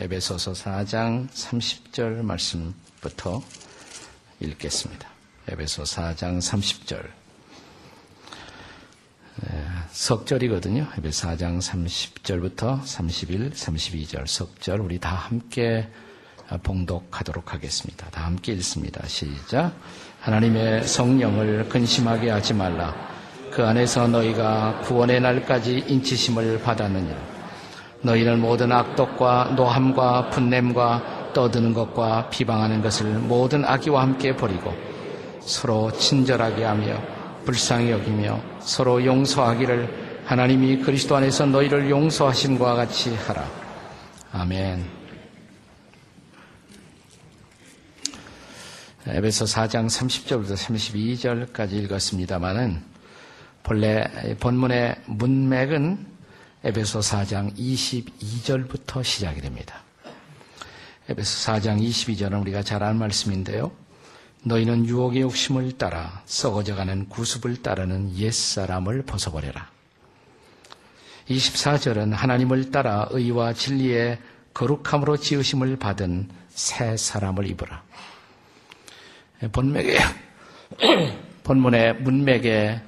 에베소서 4장 30절 말씀부터 읽겠습니다. 에베소 4장 30절. 석절이거든요. 에베소 4장 30절부터 31, 32절 석절 우리 다 함께 봉독하도록 하겠습니다. 다 함께 읽습니다. 시작. 하나님의 성령을 근심하게 하지 말라. 그 안에서 너희가 구원의 날까지 인치심을 받았느니라. 너희는 모든 악독과 노함과 분냄과 떠드는 것과 비방하는 것을 모든 악의와 함께 버리고 서로 친절하게 하며 불쌍히 여기며 서로 용서하기를 하나님이 그리스도 안에서 너희를 용서하신과 같이 하라. 아멘. 에베소 4장 30절부터 32절까지 읽었습니다마는 본래 본문의 문맥은 에베소 4장 22절부터 시작이 됩니다. 에베소 4장 22절은 우리가 잘 아는 말씀인데요. 너희는 유혹의 욕심을 따라 썩어져가는 구습을 따르는 옛사람을 벗어버려라. 24절은 하나님을 따라 의와 진리의 거룩함으로 지으심을 받은 새 사람을 입으라. 본맥의, 본문의 문맥의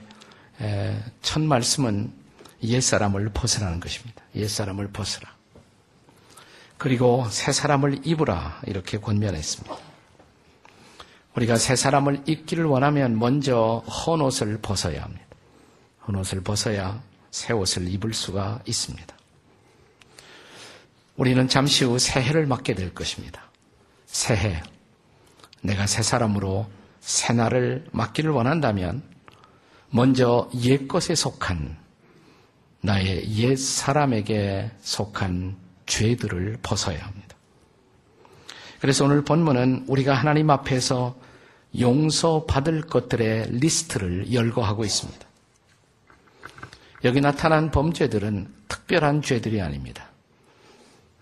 첫 말씀은 옛사람을 벗으라는 것입니다. 옛사람을 벗으라. 그리고 새 사람을 입으라 이렇게 권면했습니다. 우리가 새 사람을 입기를 원하면 먼저 헌 옷을 벗어야 합니다. 헌 옷을 벗어야 새 옷을 입을 수가 있습니다. 우리는 잠시 후 새해를 맞게 될 것입니다. 새해. 내가 새 사람으로 새날을 맞기를 원한다면 먼저 옛 것에 속한 나의 옛 사람에게 속한 죄들을 벗어야 합니다. 그래서 오늘 본문은 우리가 하나님 앞에서 용서받을 것들의 리스트를 열거하고 있습니다. 여기 나타난 범죄들은 특별한 죄들이 아닙니다.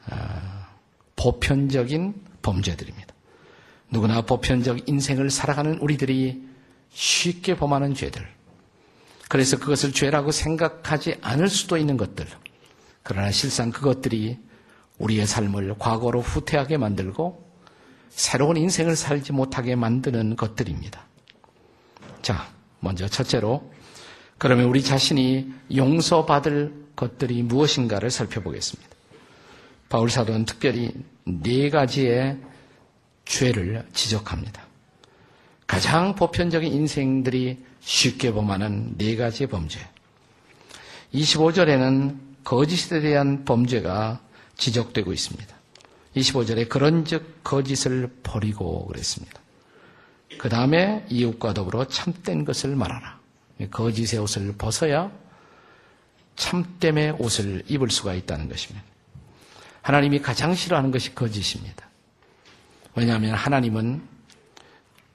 아, 보편적인 범죄들입니다. 누구나 보편적 인생을 살아가는 우리들이 쉽게 범하는 죄들, 그래서 그것을 죄라고 생각하지 않을 수도 있는 것들. 그러나 실상 그것들이 우리의 삶을 과거로 후퇴하게 만들고 새로운 인생을 살지 못하게 만드는 것들입니다. 자, 먼저 첫째로 그러면 우리 자신이 용서받을 것들이 무엇인가를 살펴보겠습니다. 바울 사도는 특별히 네 가지의 죄를 지적합니다. 가장 보편적인 인생들이 쉽게 범하는 네 가지 범죄. 25절에는 거짓에 대한 범죄가 지적되고 있습니다. 25절에 그런즉 거짓을 버리고 그랬습니다. 그 다음에 이웃과 더불어 참된 것을 말하라. 거짓의 옷을 벗어야 참됨의 옷을 입을 수가 있다는 것입니다. 하나님이 가장 싫어하는 것이 거짓입니다. 왜냐하면 하나님은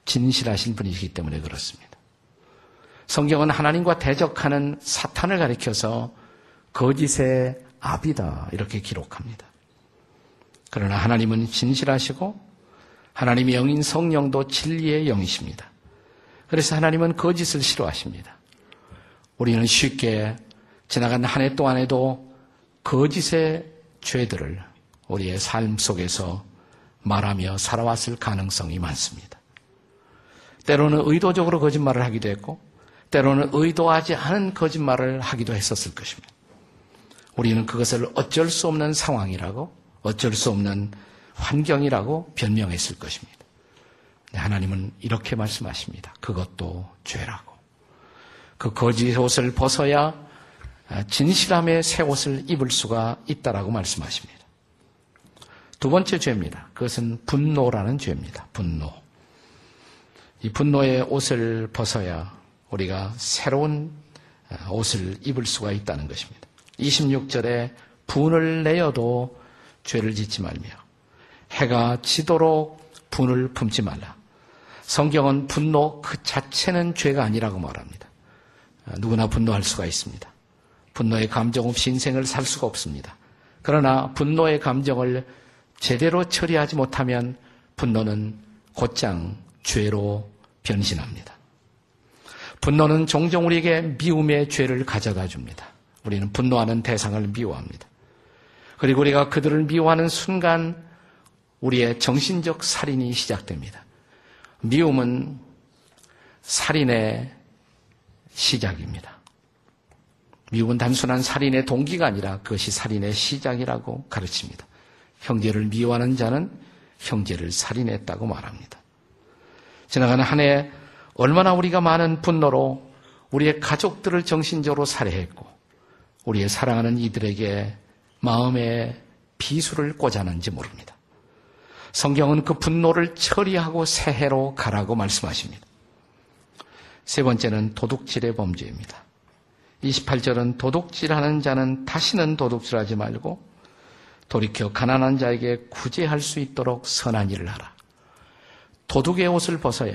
진실하신 분이시기 때문에 그렇습니다. 성경은 하나님과 대적하는 사탄을 가리켜서 거짓의 압이다 이렇게 기록합니다. 그러나 하나님은 진실하시고 하나님의 영인 성령도 진리의 영이십니다. 그래서 하나님은 거짓을 싫어하십니다. 우리는 쉽게 지나간 한 해 동안에도 거짓의 죄들을 우리의 삶 속에서 말하며 살아왔을 가능성이 많습니다. 때로는 의도적으로 거짓말을 하기도 했고 때로는 의도하지 않은 거짓말을 하기도 했었을 것입니다. 우리는 그것을 어쩔 수 없는 상황이라고, 어쩔 수 없는 환경이라고 변명했을 것입니다. 하나님은 이렇게 말씀하십니다. 그것도 죄라고. 그 거짓 옷을 벗어야 진실함의 새 옷을 입을 수가 있다라고 말씀하십니다. 두 번째 죄입니다. 그것은 분노라는 죄입니다. 분노. 이 분노의 옷을 벗어야 우리가 새로운 어, 옷을 입을 수가 있다는 것입니다. 26절에 분을 내어도 죄를 짓지 말며 해가 지도록 분을 품지 말라. 성경은 분노 그 자체는 죄가 아니라고 말합니다. 어, 누구나 분노할 수가 있습니다. 분노의 감정 없이 인생을 살 수가 없습니다. 그러나 분노의 감정을 제대로 처리하지 못하면 분노는 곧장 죄로 변신합니다. 분노는 종종 우리에게 미움의 죄를 가져다 줍니다. 우리는 분노하는 대상을 미워합니다. 그리고 우리가 그들을 미워하는 순간 우리의 정신적 살인이 시작됩니다. 미움은 살인의 시작입니다. 미움은 단순한 살인의 동기가 아니라 그것이 살인의 시작이라고 가르칩니다. 형제를 미워하는 자는 형제를 살인했다고 말합니다. 지나가는 한 해 얼마나 우리가 많은 분노로 우리의 가족들을 정신적으로 살해했고 우리의 사랑하는 이들에게 마음의 비수를 꽂아는지 모릅니다. 성경은 그 분노를 처리하고 새해로 가라고 말씀하십니다. 세 번째는 도둑질의 범죄입니다. 28절은 도둑질하는 자는 다시는 도둑질하지 말고 돌이켜 가난한 자에게 구제할 수 있도록 선한 일을 하라. 도둑의 옷을 벗어야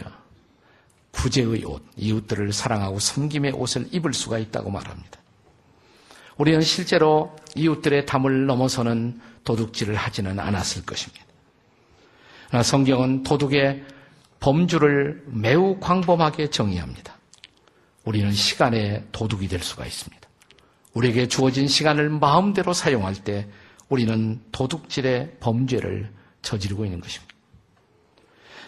구제의 옷, 이웃들을 사랑하고 섬김의 옷을 입을 수가 있다고 말합니다. 우리는 실제로 이웃들의 담을 넘어서는 도둑질을 하지는 않았을 것입니다. 그러나 성경은 도둑의 범주를 매우 광범하게 정의합니다. 우리는 시간의 도둑이 될 수가 있습니다. 우리에게 주어진 시간을 마음대로 사용할 때 우리는 도둑질의 범죄를 저지르고 있는 것입니다.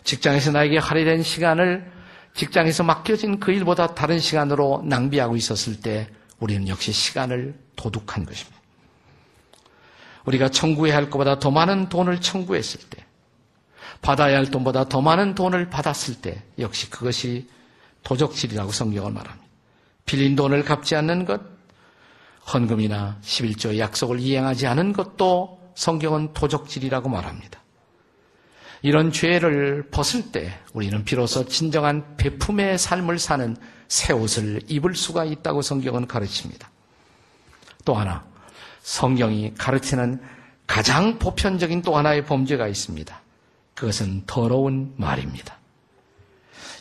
직장에서 나에게 할애된 시간을 직장에서 맡겨진 그 일보다 다른 시간으로 낭비하고 있었을 때 우리는 역시 시간을 도둑한 것입니다. 우리가 청구해야 할 것보다 더 많은 돈을 청구했을 때, 받아야 할 돈보다 더 많은 돈을 받았을 때, 역시 그것이 도적질이라고 성경을 말합니다. 빌린 돈을 갚지 않는 것, 헌금이나 11조 약속을 이행하지 않은 것도 성경은 도적질이라고 말합니다. 이런 죄를 벗을 때 우리는 비로소 진정한 베품의 삶을 사는 새 옷을 입을 수가 있다고 성경은 가르칩니다. 또 하나, 성경이 가르치는 가장 보편적인 또 하나의 범죄가 있습니다. 그것은 더러운 말입니다.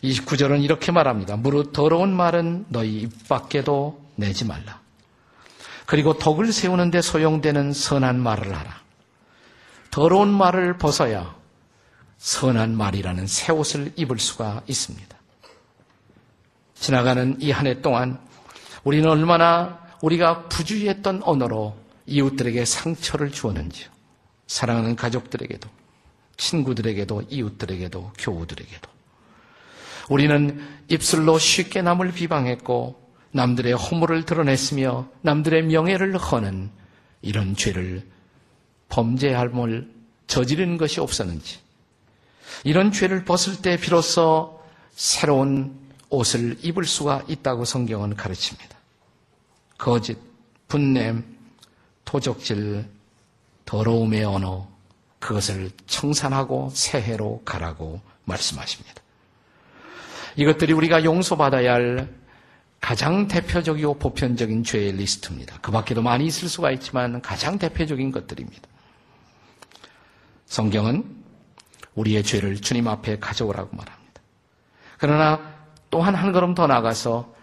29절은 이렇게 말합니다. 무릇 더러운 말은 너희 입 밖에도 내지 말라. 그리고 덕을 세우는데 소용되는 선한 말을 하라. 더러운 말을 벗어야 선한 말이라는 새 옷을 입을 수가 있습니다. 지나가는 이 한 해 동안 우리는 얼마나 우리가 부주의했던 언어로 이웃들에게 상처를 주었는지요. 사랑하는 가족들에게도, 친구들에게도, 이웃들에게도, 교우들에게도. 우리는 입술로 쉽게 남을 비방했고 남들의 허물을 드러냈으며 남들의 명예를 허는 이런 죄를 범죄할을 저지르는 것이 없었는지 이런 죄를 벗을 때 비로소 새로운 옷을 입을 수가 있다고 성경은 가르칩니다. 거짓, 분냄, 도적질, 더러움의 언어, 그것을 청산하고 새해로 가라고 말씀하십니다. 이것들이 우리가 용서받아야 할 가장 대표적이고 보편적인 죄의 리스트입니다. 그 밖에도 많이 있을 수가 있지만 가장 대표적인 것들입니다. 성경은 우리의 죄를 주님 앞에 가져오라고 말합니다. 그러나 또한 한 걸음 더 나가서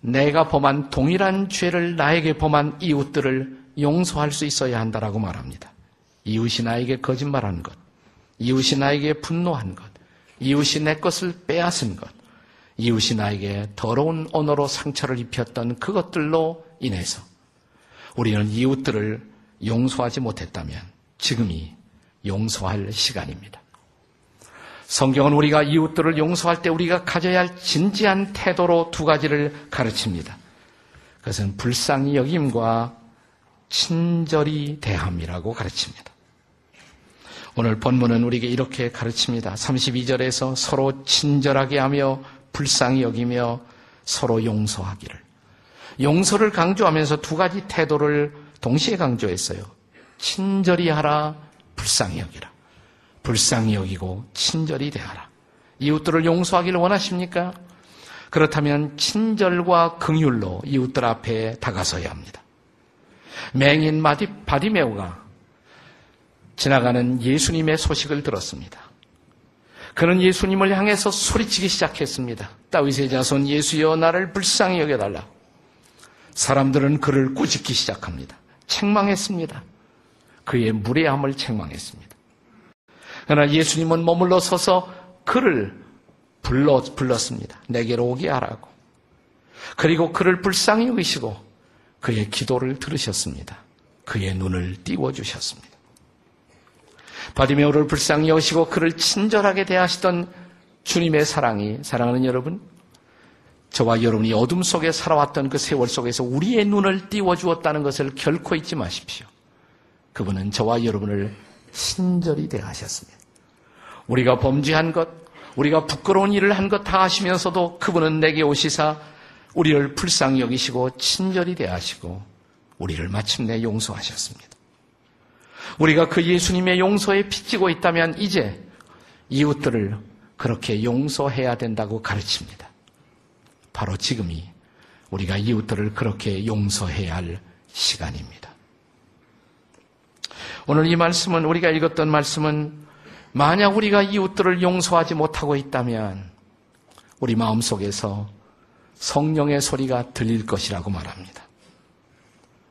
내가 범한 동일한 죄를 나에게 범한 이웃들을 용서할 수 있어야 한다라고 말합니다. 이웃이 나에게 거짓말한 것, 이웃이 나에게 분노한 것, 이웃이 내 것을 빼앗은 것, 이웃이 나에게 더러운 언어로 상처를 입혔던 그것들로 인해서 우리는 이웃들을 용서하지 못했다면 지금이 용서할 시간입니다. 성경은 우리가 이웃들을 용서할 때 우리가 가져야 할 진지한 태도로 두 가지를 가르칩니다. 그것은 불쌍히 여김과 친절히 대함이라고 가르칩니다. 오늘 본문은 우리에게 이렇게 가르칩니다. 32절에서 서로 친절하게 하며 불쌍히 여기며 서로 용서하기를. 용서를 강조하면서 두 가지 태도를 동시에 강조했어요. 친절히 하라, 불쌍히 여기라. 불쌍히 여기고 친절히 대하라. 이웃들을 용서하기를 원하십니까? 그렇다면 친절과 긍휼로 이웃들 앞에 다가서야 합니다. 맹인 마디, 바디메오가 지나가는 예수님의 소식을 들었습니다. 그는 예수님을 향해서 소리치기 시작했습니다. 다윗의 자손 예수여 나를 불쌍히 여겨달라. 사람들은 그를 꾸짖기 시작합니다. 책망했습니다. 그의 무례함을 책망했습니다. 그러나 예수님은 머물러 서서 그를 불러, 불렀습니다. 내게로 오게 하라고. 그리고 그를 불쌍히 여기시고 그의 기도를 들으셨습니다. 그의 눈을 띄워주셨습니다. 바디메오를 불쌍히 여시고 그를 친절하게 대하시던 주님의 사랑이 사랑하는 여러분 저와 여러분이 어둠 속에 살아왔던 그 세월 속에서 우리의 눈을 띄워주었다는 것을 결코 잊지 마십시오. 그분은 저와 여러분을 친절히 대하셨습니다. 우리가 범죄한 것, 우리가 부끄러운 일을 한 것 다 아시면서도 그분은 내게 오시사 우리를 불쌍히 여기시고 친절히 대하시고 우리를 마침내 용서하셨습니다. 우리가 그 예수님의 용서에 빚지고 있다면 이제 이웃들을 그렇게 용서해야 된다고 가르칩니다. 바로 지금이 우리가 이웃들을 그렇게 용서해야 할 시간입니다. 오늘 이 말씀은 우리가 읽었던 말씀은 만약 우리가 이웃들을 용서하지 못하고 있다면 우리 마음속에서 성령의 소리가 들릴 것이라고 말합니다.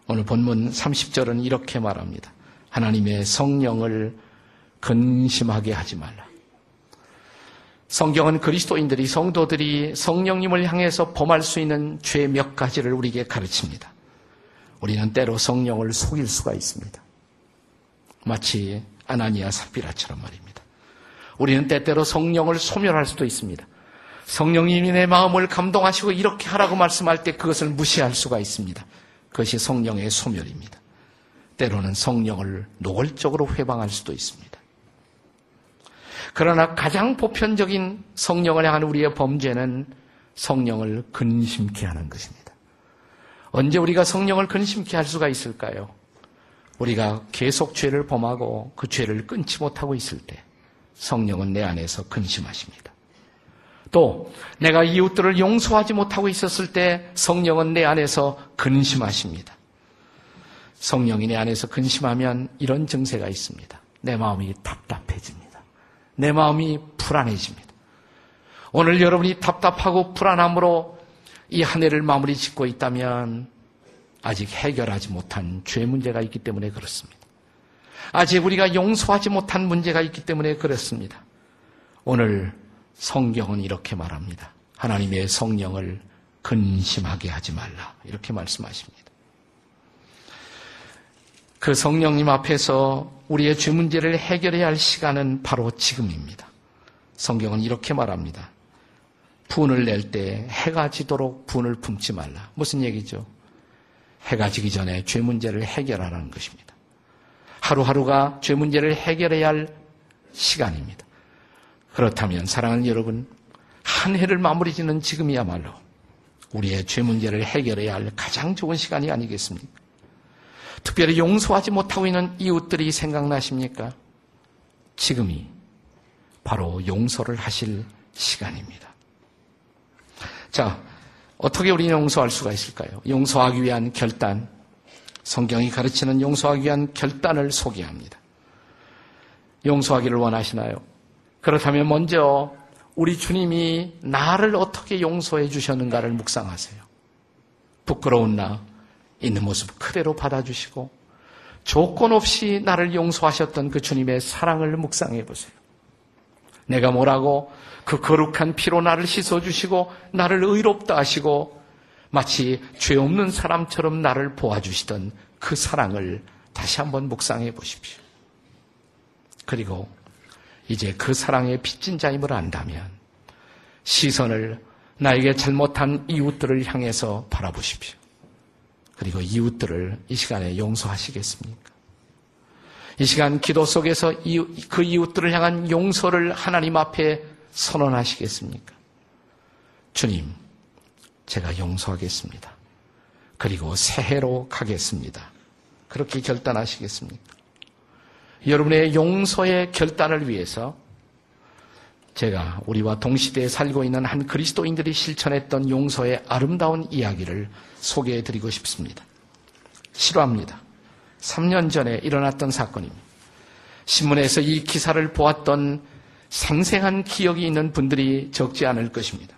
오늘 본문 30절은 이렇게 말합니다. 하나님의 성령을 근심하게 하지 말라. 성경은 그리스도인들이 성도들이 성령님을 향해서 범할 수 있는 죄 몇 가지를 우리에게 가르칩니다. 우리는 때로 성령을 속일 수가 있습니다. 마치 아나니아 삽비라처럼 말입니다. 우리는 때때로 성령을 소멸할 수도 있습니다. 성령님이 내 마음을 감동하시고 이렇게 하라고 말씀할 때 그것을 무시할 수가 있습니다. 그것이 성령의 소멸입니다. 때로는 성령을 노골적으로 회방할 수도 있습니다. 그러나 가장 보편적인 성령을 향한 우리의 범죄는 성령을 근심케 하는 것입니다. 언제 우리가 성령을 근심케 할 수가 있을까요? 우리가 계속 죄를 범하고 그 죄를 끊지 못하고 있을 때 성령은 내 안에서 근심하십니다. 또 내가 이웃들을 용서하지 못하고 있었을 때 성령은 내 안에서 근심하십니다. 성령이 내 안에서 근심하면 이런 증세가 있습니다. 내 마음이 답답해집니다. 내 마음이 불안해집니다. 오늘 여러분이 답답하고 불안함으로 이 한 해를 마무리 짓고 있다면 아직 해결하지 못한 죄 문제가 있기 때문에 그렇습니다. 아직 우리가 용서하지 못한 문제가 있기 때문에 그렇습니다. 오늘 성경은 이렇게 말합니다. 하나님의 성령을 근심하게 하지 말라. 이렇게 말씀하십니다. 그 성령님 앞에서 우리의 죄 문제를 해결해야 할 시간은 바로 지금입니다. 성경은 이렇게 말합니다. 분을 낼 때 해가 지도록 분을 품지 말라. 무슨 얘기죠? 해가 지기 전에 죄 문제를 해결하라는 것입니다. 하루하루가 죄 문제를 해결해야 할 시간입니다. 그렇다면 사랑하는 여러분, 한 해를 마무리 짓는 지금이야말로 우리의 죄 문제를 해결해야 할 가장 좋은 시간이 아니겠습니까? 특별히 용서하지 못하고 있는 이웃들이 생각나십니까? 지금이 바로 용서를 하실 시간입니다. 자, 어떻게 우리는 용서할 수가 있을까요? 용서하기 위한 결단, 성경이 가르치는 용서하기 위한 결단을 소개합니다. 용서하기를 원하시나요? 그렇다면 먼저 우리 주님이 나를 어떻게 용서해 주셨는가를 묵상하세요. 부끄러운 나, 있는 모습 그대로 받아주시고 조건 없이 나를 용서하셨던 그 주님의 사랑을 묵상해 보세요. 내가 뭐라고 그 거룩한 피로 나를 씻어주시고 나를 의롭다 하시고 마치 죄 없는 사람처럼 나를 보아주시던 그 사랑을 다시 한번 묵상해 보십시오. 그리고 이제 그 사랑의 빚진 자임을 안다면 시선을 나에게 잘못한 이웃들을 향해서 바라보십시오. 그리고 이웃들을 이 시간에 용서하시겠습니까? 이 시간 기도 속에서 그 이웃들을 향한 용서를 하나님 앞에 선언하시겠습니까? 주님, 제가 용서하겠습니다. 그리고 새해로 가겠습니다. 그렇게 결단하시겠습니까? 여러분의 용서의 결단을 위해서 제가 우리와 동시대에 살고 있는 한 그리스도인들이 실천했던 용서의 아름다운 이야기를 소개해 드리고 싶습니다. 싫어합니다. 3년 전에 일어났던 사건입니다. 신문에서 이 기사를 보았던 생생한 기억이 있는 분들이 적지 않을 것입니다.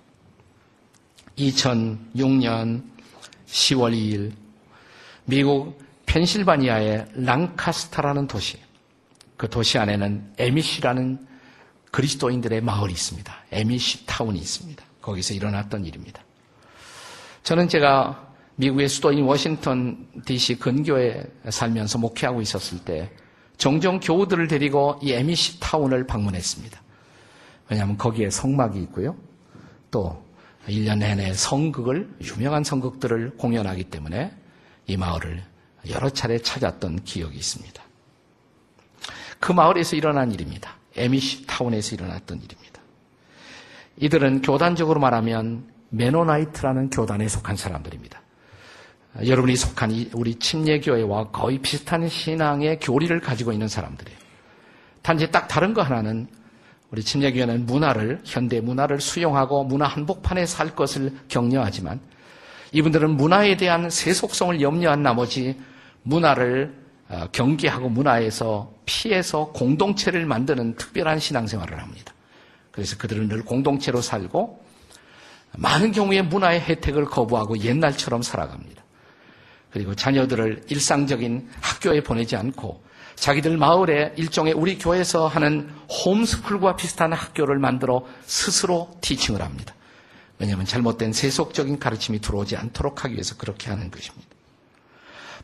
2006년 10월 2일 미국 펜실바니아의 랑카스타라는 도시, 그 도시 안에는 에미시라는 그리스도인들의 마을이 있습니다. 에미시 타운이 있습니다. 거기서 일어났던 일입니다. 저는 제가 미국의 수도인 워싱턴 DC 근교에 살면서 목회하고 있었을 때 종종 교우들을 데리고 이 에미시 타운을 방문했습니다. 왜냐하면 거기에 성막이 있고요. 또 1년 내내 성극을, 유명한 성극들을 공연하기 때문에 이 마을을 여러 차례 찾았던 기억이 있습니다. 그 마을에서 일어난 일입니다. 에미시 타운에서 일어났던 일입니다. 이들은 교단적으로 말하면 메노나이트라는 교단에 속한 사람들입니다. 여러분이 속한 우리 침례교회와 거의 비슷한 신앙의 교리를 가지고 있는 사람들이에요. 단지 딱 다른 거 하나는 우리 침례교회는 문화를 현대 문화를 수용하고 문화 한복판에 살 것을 격려하지만 이분들은 문화에 대한 세속성을 염려한 나머지 문화를 어, 경계하고 문화에서 피해서 공동체를 만드는 특별한 신앙생활을 합니다. 그래서 그들은 늘 공동체로 살고 많은 경우에 문화의 혜택을 거부하고 옛날처럼 살아갑니다. 그리고 자녀들을 일상적인 학교에 보내지 않고 자기들 마을에 일종의 우리 교회에서 하는 홈스쿨과 비슷한 학교를 만들어 스스로 티칭을 합니다. 왜냐하면 잘못된 세속적인 가르침이 들어오지 않도록 하기 위해서 그렇게 하는 것입니다.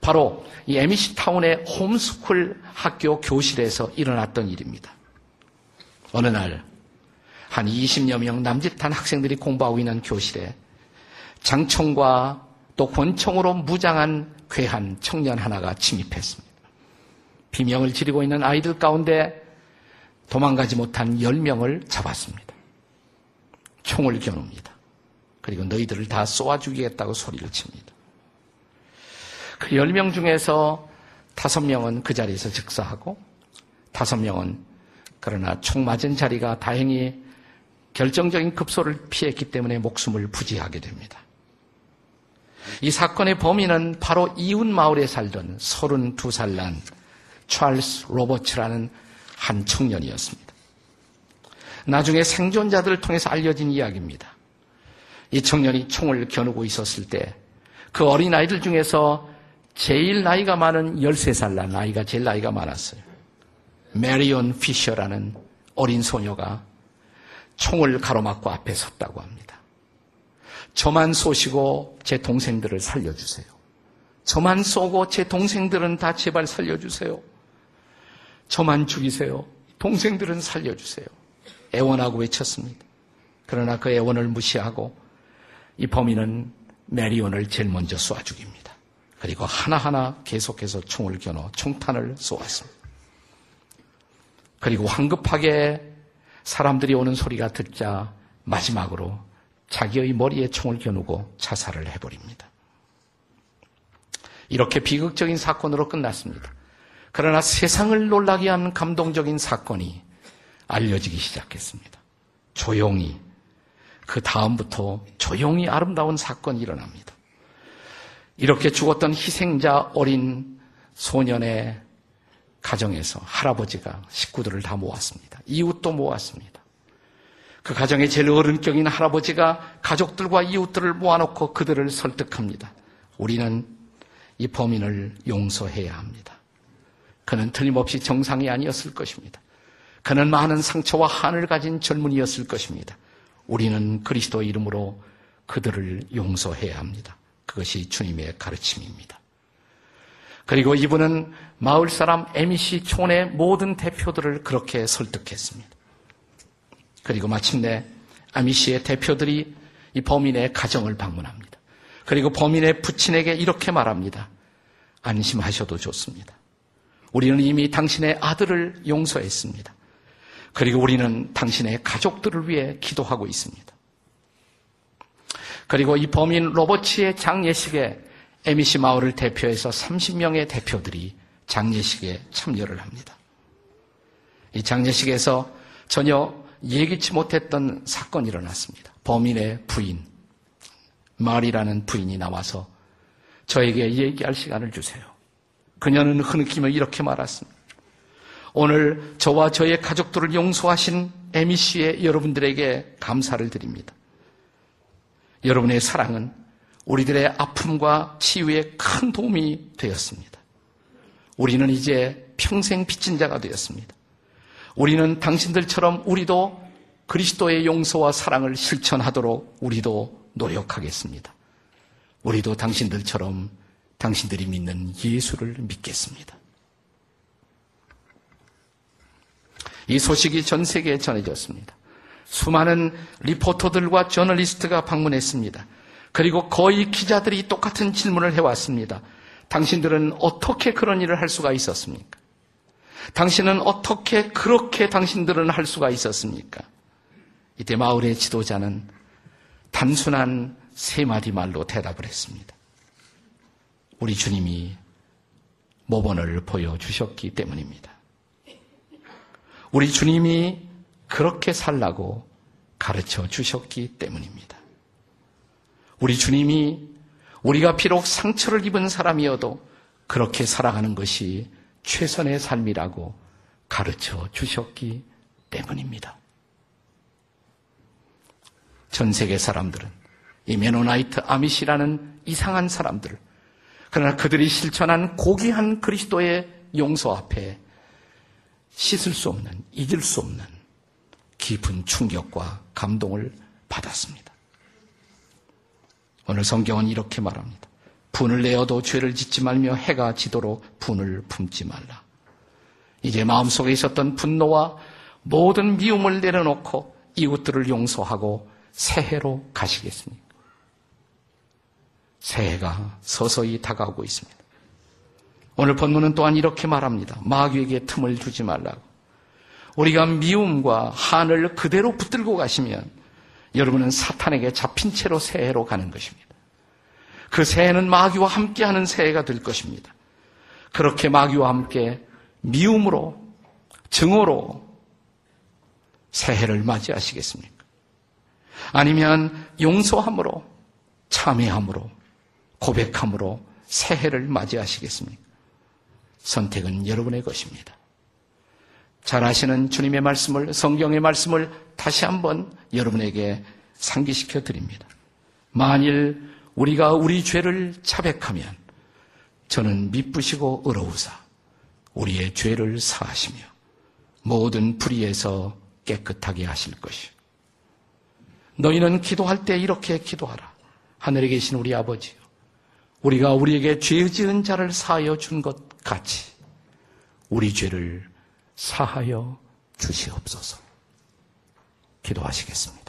바로 이 에미시 타운의 홈스쿨 학교 교실에서 일어났던 일입니다. 어느 날 한 20여 명 남짓한 학생들이 공부하고 있는 교실에 장총과 또 권총으로 무장한 괴한 청년 하나가 침입했습니다. 비명을 지르고 있는 아이들 가운데 도망가지 못한 10명을 잡았습니다. 총을 겨눕니다. 그리고 너희들을 다 쏘아 죽이겠다고 소리를 칩니다. 그 10명 중에서 5명은 그 자리에서 즉사하고 5명은 그러나 총 맞은 자리가 다행히 결정적인 급소를 피했기 때문에 목숨을 부지하게 됩니다. 이 사건의 범인은 바로 이웃 마을에 살던 32살 난 찰스 로버츠라는 한 청년이었습니다. 나중에 생존자들을 통해서 알려진 이야기입니다. 이 청년이 총을 겨누고 있었을 때 그 어린아이들 중에서 제일 나이가 많은 13살 난 아이가 제일 나이가 많았어요. 메리온 피셔라는 어린 소녀가 총을 가로막고 앞에 섰다고 합니다. 저만 쏘시고 제 동생들을 살려주세요. 저만 쏘고 제 동생들은 다 제발 살려주세요. 저만 죽이세요. 동생들은 살려주세요. 애원하고 외쳤습니다. 그러나 그 애원을 무시하고 이 범인은 메리온을 제일 먼저 쏴 죽입니다. 그리고 하나하나 계속해서 총을 겨눠 총탄을 쏘았습니다. 그리고 황급하게 사람들이 오는 소리가 듣자 마지막으로 자기의 머리에 총을 겨누고 자살을 해버립니다. 이렇게 비극적인 사건으로 끝났습니다. 그러나 세상을 놀라게 하는 감동적인 사건이 알려지기 시작했습니다. 조용히 그 다음부터 조용히 아름다운 사건이 일어납니다. 이렇게 죽었던 희생자 어린 소년의 가정에서 할아버지가 식구들을 다 모았습니다. 이웃도 모았습니다. 그 가정의 제일 어른격인 할아버지가 가족들과 이웃들을 모아놓고 그들을 설득합니다. 우리는 이 범인을 용서해야 합니다. 그는 틀림없이 정상이 아니었을 것입니다. 그는 많은 상처와 한을 가진 젊은이였을 것입니다. 우리는 그리스도 이름으로 그들을 용서해야 합니다. 그것이 주님의 가르침입니다. 그리고 이분은 마을 사람 에미시 촌의 모든 대표들을 그렇게 설득했습니다. 그리고 마침내 아미시의 대표들이 이 범인의 가정을 방문합니다. 그리고 범인의 부친에게 이렇게 말합니다. 안심하셔도 좋습니다. 우리는 이미 당신의 아들을 용서했습니다. 그리고 우리는 당신의 가족들을 위해 기도하고 있습니다. 그리고 이 범인 로버츠의 장례식에 에미시 마을을 대표해서 30명의 대표들이 장례식에 참여를 합니다. 이 장례식에서 전혀 예기치 못했던 사건이 일어났습니다. 범인의 부인, 말이라는 부인이 나와서 저에게 얘기할 시간을 주세요. 그녀는 흐느끼며 이렇게 말했습니다. 오늘 저와 저의 가족들을 용서하신 에미 씨의 여러분들에게 감사를 드립니다. 여러분의 사랑은 우리들의 아픔과 치유에 큰 도움이 되었습니다. 우리는 이제 평생 빚진 자가 되었습니다. 우리는 당신들처럼 우리도 그리스도의 용서와 사랑을 실천하도록 우리도 노력하겠습니다. 우리도 당신들처럼 당신들이 믿는 예수를 믿겠습니다. 이 소식이 전 세계에 전해졌습니다. 수많은 리포터들과 저널리스트가 방문했습니다. 그리고 거의 기자들이 똑같은 질문을 해왔습니다. 당신들은 어떻게 그런 일을 할 수가 있었습니까? 당신은 어떻게 그렇게 당신들은 할 수가 있었습니까? 이때 마을의 지도자는 단순한 세 마디 말로 대답을 했습니다. 우리 주님이 모본을 보여주셨기 때문입니다. 우리 주님이 그렇게 살라고 가르쳐 주셨기 때문입니다. 우리 주님이 우리가 비록 상처를 입은 사람이어도 그렇게 살아가는 것이 최선의 삶이라고 가르쳐 주셨기 때문입니다. 전 세계 사람들은 이 메노나이트 아미시라는 이상한 사람들, 그러나 그들이 실천한 고귀한 그리스도의 용서 앞에 씻을 수 없는, 잊을 수 없는 깊은 충격과 감동을 받았습니다. 오늘 성경은 이렇게 말합니다. 분을 내어도 죄를 짓지 말며 해가 지도록 분을 품지 말라. 이제 마음속에 있었던 분노와 모든 미움을 내려놓고 이웃들을 용서하고 새해로 가시겠습니까? 새해가 서서히 다가오고 있습니다. 오늘 본문은 또한 이렇게 말합니다. 마귀에게 틈을 주지 말라고. 우리가 미움과 한을 그대로 붙들고 가시면 여러분은 사탄에게 잡힌 채로 새해로 가는 것입니다. 그 새해는 마귀와 함께하는 새해가 될 것입니다. 그렇게 마귀와 함께 미움으로, 증오로 새해를 맞이하시겠습니까? 아니면 용서함으로, 참회함으로, 고백함으로 새해를 맞이하시겠습니까? 선택은 여러분의 것입니다. 잘 아시는 주님의 말씀을, 성경의 말씀을 다시 한번 여러분에게 상기시켜 드립니다. 만일 우리가 우리 죄를 자백하면 저는 미쁘시고 의로우사 우리의 죄를 사하시며 모든 불의에서 깨끗하게 하실 것이요. 너희는 기도할 때 이렇게 기도하라. 하늘에 계신 우리 아버지요. 우리가 우리에게 죄 지은 자를 사하여 준 것 같이 우리 죄를 사하여 주시옵소서. 기도하시겠습니다.